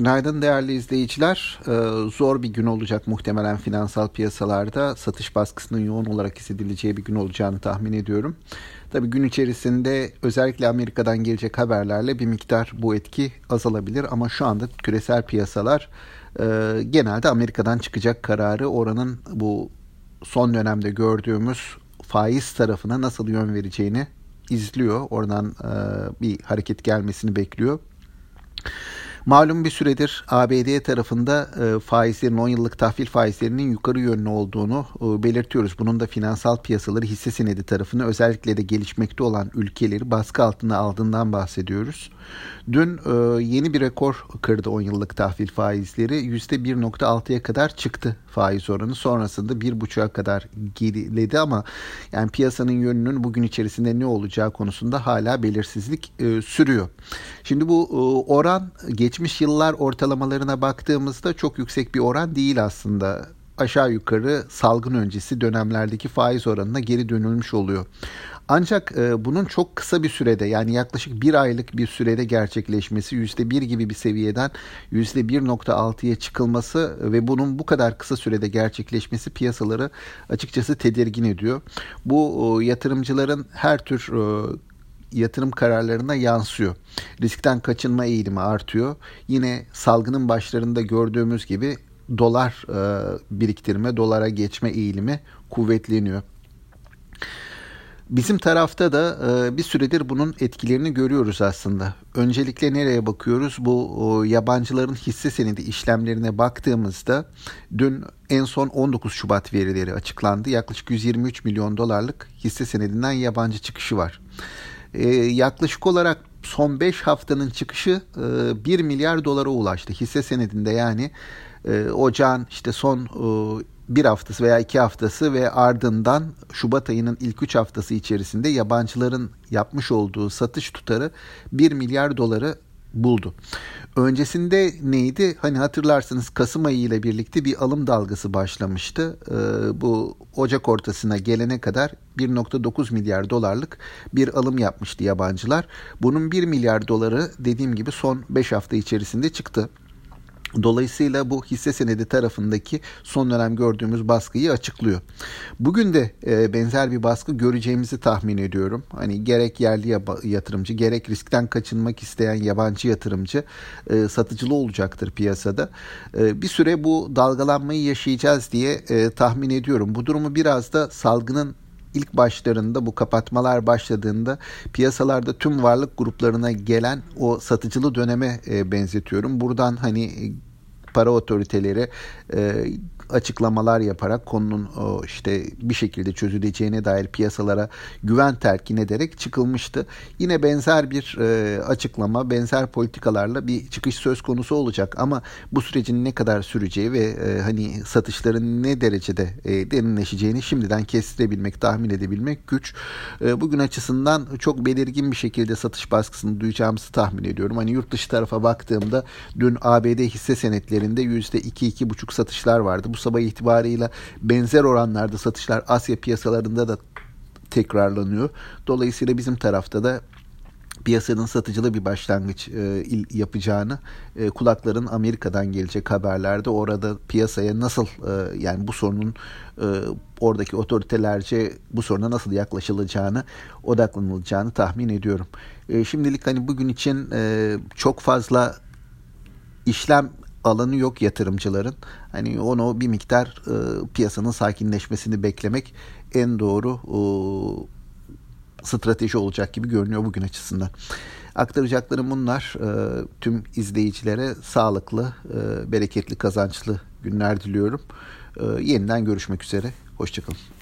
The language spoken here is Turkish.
Günaydın değerli izleyiciler. Ee, zor bir gün olacak muhtemelen finansal piyasalarda. Satış baskısının yoğun olarak hissedileceği bir gün olacağını tahmin ediyorum. Tabi gün içerisinde özellikle Amerika'dan gelecek haberlerle bir miktar bu etki azalabilir. Ama şu anda küresel piyasalar e, genelde Amerika'dan çıkacak kararı oranın bu son dönemde gördüğümüz faiz tarafına nasıl yön vereceğini izliyor. Oradan e, bir hareket gelmesini bekliyor. Malum bir süredir ABD tarafında e, faizlerin 10 yıllık tahvil faizlerinin yukarı yönlü olduğunu e, belirtiyoruz. Bunun da finansal piyasaları hisse senedi tarafını özellikle de gelişmekte olan ülkeleri baskı altına aldığından bahsediyoruz. Dün e, yeni bir rekor kırdı 10 yıllık tahvil faizleri. %1.6'ya kadar çıktı faiz oranı. Sonrasında 1.5'a kadar geriledi ama yani piyasanın yönünün bugün içerisinde ne olacağı konusunda hala belirsizlik sürüyor. Şimdi bu oran geçmiş yıllar ortalamalarına baktığımızda çok yüksek bir oran değil aslında aşağı yukarı salgın öncesi dönemlerdeki faiz oranına geri dönülmüş oluyor. Ancak e, bunun çok kısa bir sürede yani yaklaşık bir aylık bir sürede gerçekleşmesi %1 gibi bir seviyeden %1.6'ya çıkılması ve bunun bu kadar kısa sürede gerçekleşmesi piyasaları açıkçası tedirgin ediyor. Bu e, yatırımcıların her tür e, yatırım kararlarına yansıyor. Riskten kaçınma eğilimi artıyor. Yine salgının başlarında gördüğümüz gibi dolar e, biriktirme, dolara geçme eğilimi kuvvetleniyor. Bizim tarafta da e, bir süredir bunun etkilerini görüyoruz aslında. Öncelikle nereye bakıyoruz? Bu yabancıların hisse senedi işlemlerine baktığımızda dün en son 19 Şubat verileri açıklandı. Yaklaşık 123 milyon dolarlık hisse senedinden yabancı çıkışı var. E, yaklaşık olarak son 5 haftanın çıkışı e, 1 milyar dolara ulaştı hisse senedinde. Yani e, ocağın işte son e, bir haftası veya iki haftası ve ardından Şubat ayının ilk üç haftası içerisinde yabancıların yapmış olduğu satış tutarı 1 milyar doları buldu. Öncesinde neydi? Hani hatırlarsınız Kasım ayı ile birlikte bir alım dalgası başlamıştı. Ee, bu Ocak ortasına gelene kadar 1.9 milyar dolarlık bir alım yapmıştı yabancılar. Bunun 1 milyar doları dediğim gibi son 5 hafta içerisinde çıktı. Dolayısıyla bu hisse senedi tarafındaki son dönem gördüğümüz baskıyı açıklıyor. Bugün de e, benzer bir baskı göreceğimizi tahmin ediyorum. Hani gerek yerli yatırımcı gerek riskten kaçınmak isteyen yabancı yatırımcı e, satıcılı olacaktır piyasada. E, bir süre bu dalgalanmayı yaşayacağız diye e, tahmin ediyorum. Bu durumu biraz da salgının ilk başlarında bu kapatmalar başladığında piyasalarda tüm varlık gruplarına gelen o satıcılı döneme e, benzetiyorum. Buradan hani para otoriteleri e, açıklamalar yaparak konunun işte bir şekilde çözüleceğine dair piyasalara güven telkin ederek çıkılmıştı. Yine benzer bir e, açıklama, benzer politikalarla bir çıkış söz konusu olacak ama bu sürecin ne kadar süreceği ve e, hani satışların ne derecede e, derinleşeceğini şimdiden kestirebilmek, tahmin edebilmek güç. Bugün açısından çok belirgin bir şekilde satış baskısını duyacağımızı tahmin ediyorum. Hani yurt dışı tarafa baktığımda dün ABD hisse senetlerinde %2-2,5 satışlar vardı. Bu sabah itibarıyla benzer oranlarda satışlar Asya piyasalarında da tekrarlanıyor. Dolayısıyla bizim tarafta da piyasanın satıcılı bir başlangıç e, yapacağını e, kulakların Amerika'dan gelecek haberlerde orada piyasaya nasıl e, yani bu sorunun e, oradaki otoritelerce bu soruna nasıl yaklaşılacağını odaklanılacağını tahmin ediyorum. E, şimdilik hani bugün için e, çok fazla işlem alanı yok yatırımcıların. Hani onu bir miktar e, piyasanın sakinleşmesini beklemek en doğru e, strateji olacak gibi görünüyor bugün açısından. Aktaracaklarım bunlar. E, tüm izleyicilere sağlıklı, e, bereketli, kazançlı günler diliyorum. E, yeniden görüşmek üzere. Hoşçakalın.